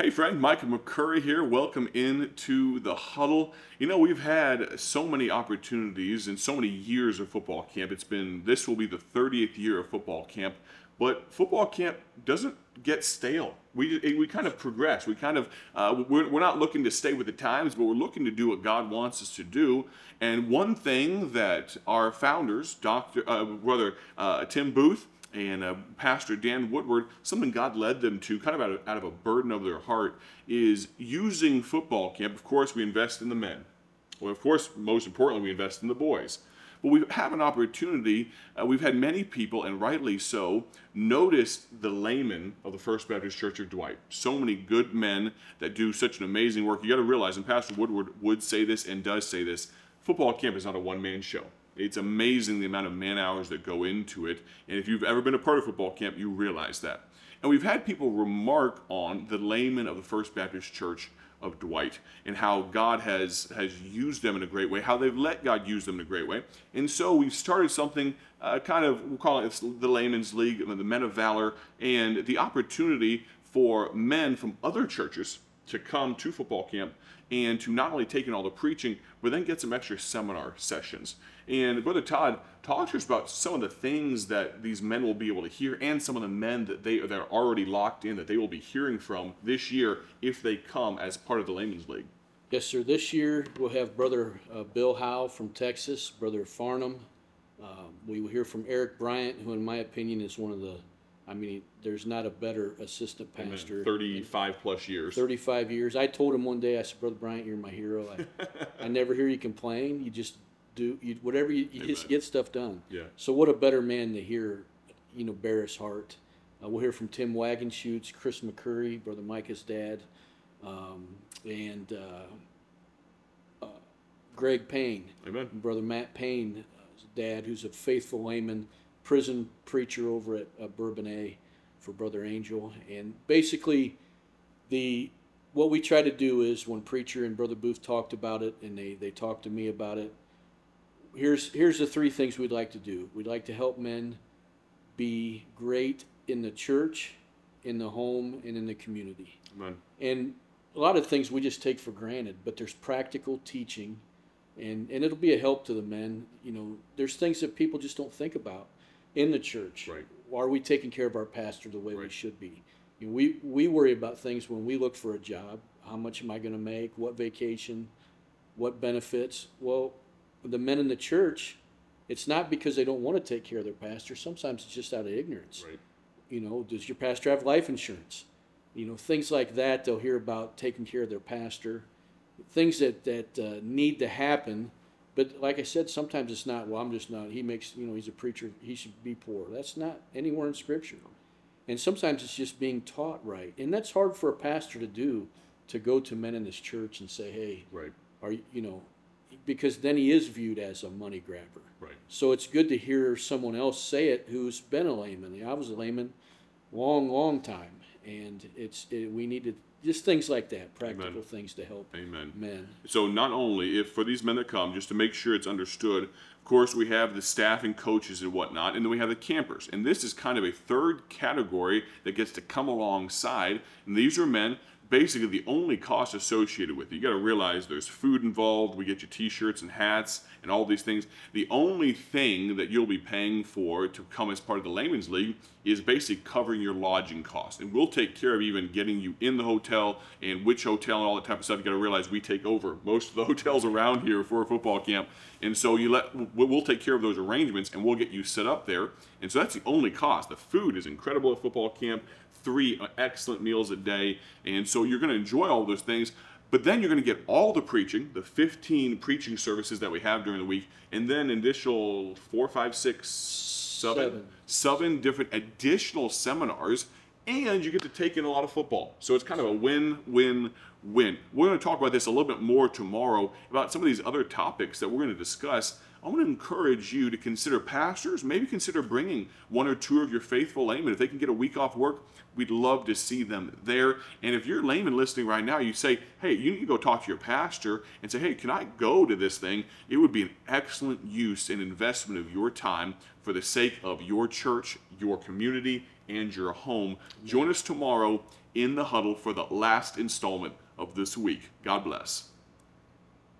Hey, friend, Micah McCurry here. Welcome in to the huddle. You know, we've had so many opportunities and so many years of football camp. It's been, this will be the 30th year of football camp, but football camp doesn't get stale. We, we kind of progress. We kind of, uh, we're, we're not looking to stay with the times, but we're looking to do what God wants us to do. And one thing that our founders, Dr. Uh, brother uh, Tim Booth, and uh, Pastor Dan Woodward, something God led them to, kind of out, of out of a burden of their heart, is using football camp. Of course, we invest in the men. Well, of course, most importantly, we invest in the boys. But we have an opportunity. Uh, we've had many people, and rightly so, notice the laymen of the First Baptist Church of Dwight. So many good men that do such an amazing work. You got to realize, and Pastor Woodward would say this and does say this football camp is not a one man show. It's amazing the amount of man hours that go into it. And if you've ever been a part of football camp, you realize that. And we've had people remark on the laymen of the First Baptist Church of Dwight and how God has has used them in a great way, how they've let God use them in a great way. And so we've started something uh, kind of we'll call it the Laymen's League, the Men of Valor, and the opportunity for men from other churches to come to football camp and to not only take in all the preaching, but then get some extra seminar sessions. And Brother Todd, talk to us about some of the things that these men will be able to hear and some of the men that they that are already locked in that they will be hearing from this year if they come as part of the Laymen's League. Yes, sir. This year we'll have Brother uh, Bill Howe from Texas, Brother Farnham. Uh, we will hear from Eric Bryant, who, in my opinion, is one of the I mean, there's not a better assistant pastor. 35 plus years. 35 years. I told him one day, I said, Brother Bryant, you're my hero. I, I never hear you complain. You just do you, whatever you, you just get stuff done. Yeah. So what a better man to hear, you know, bear his heart. Uh, we'll hear from Tim Wagenshoots, Chris McCurry, Brother Micah's dad, um, and uh, uh, Greg Payne. Amen. Brother Matt Payne, uh, dad, who's a faithful layman prison preacher over at uh, Bourbonnais for Brother Angel. And basically, the what we try to do is when preacher and Brother Booth talked about it, and they they talked to me about it. Here's here's the three things we'd like to do. We'd like to help men be great in the church, in the home, and in the community. Amen. And a lot of things we just take for granted, but there's practical teaching and and it'll be a help to the men. You know, there's things that people just don't think about in the church. Right. Are we taking care of our pastor the way we should be? You know, we we worry about things when we look for a job. How much am I going to make? What vacation? What benefits? Well, the men in the church, it's not because they don't want to take care of their pastor. Sometimes it's just out of ignorance. Right. You know, does your pastor have life insurance? You know, things like that. They'll hear about taking care of their pastor, things that that uh, need to happen. But like I said, sometimes it's not. Well, I'm just not. He makes you know he's a preacher. He should be poor. That's not anywhere in Scripture. And sometimes it's just being taught right, and that's hard for a pastor to do. To go to men in this church and say, "Hey, Right. are you you know," because then he is viewed as a money grabber. Right. So it's good to hear someone else say it who's been a layman. I was a layman long, long time, and it's it, we need to just things like that, practical Amen. things to help Amen. men. So not only if for these men that come, just to make sure it's understood, of course we have the staff and coaches and whatnot, and then we have the campers. And this is kind of a third category that gets to come alongside. And these are men basically the only cost associated with it. You got to realize there's food involved. We get you t-shirts and hats and all these things. The only thing that you'll be paying for to come as part of the Layman's League is basically covering your lodging costs. And we'll take care of even getting you in the hotel and which hotel and all that type of stuff. You got to realize we take over most of the hotels around here for a football camp. And so you let we- we'll take care of those arrangements and we'll get you set up there. And so that's the only cost. The food is incredible at football camp. Three uh, excellent meals a day. And so you're going to enjoy all those things. But then you're going to get all the preaching, the 15 preaching services that we have during the week, and then additional four, five, six, seven, Seven. seven different additional seminars, and you get to take in a lot of football. So it's kind of a win win, win. We're going to talk about this a little bit more tomorrow about some of these other topics that we're going to discuss. I want to encourage you to consider pastors, maybe consider bringing one or two of your faithful laymen. If they can get a week off work, we'd love to see them there. And if you're layman listening right now, you say, hey, you need to go talk to your pastor and say, hey, can I go to this thing? It would be an excellent use and investment of your time for the sake of your church, your community, and your home. Join us tomorrow in the huddle for the last installment of this week. God bless.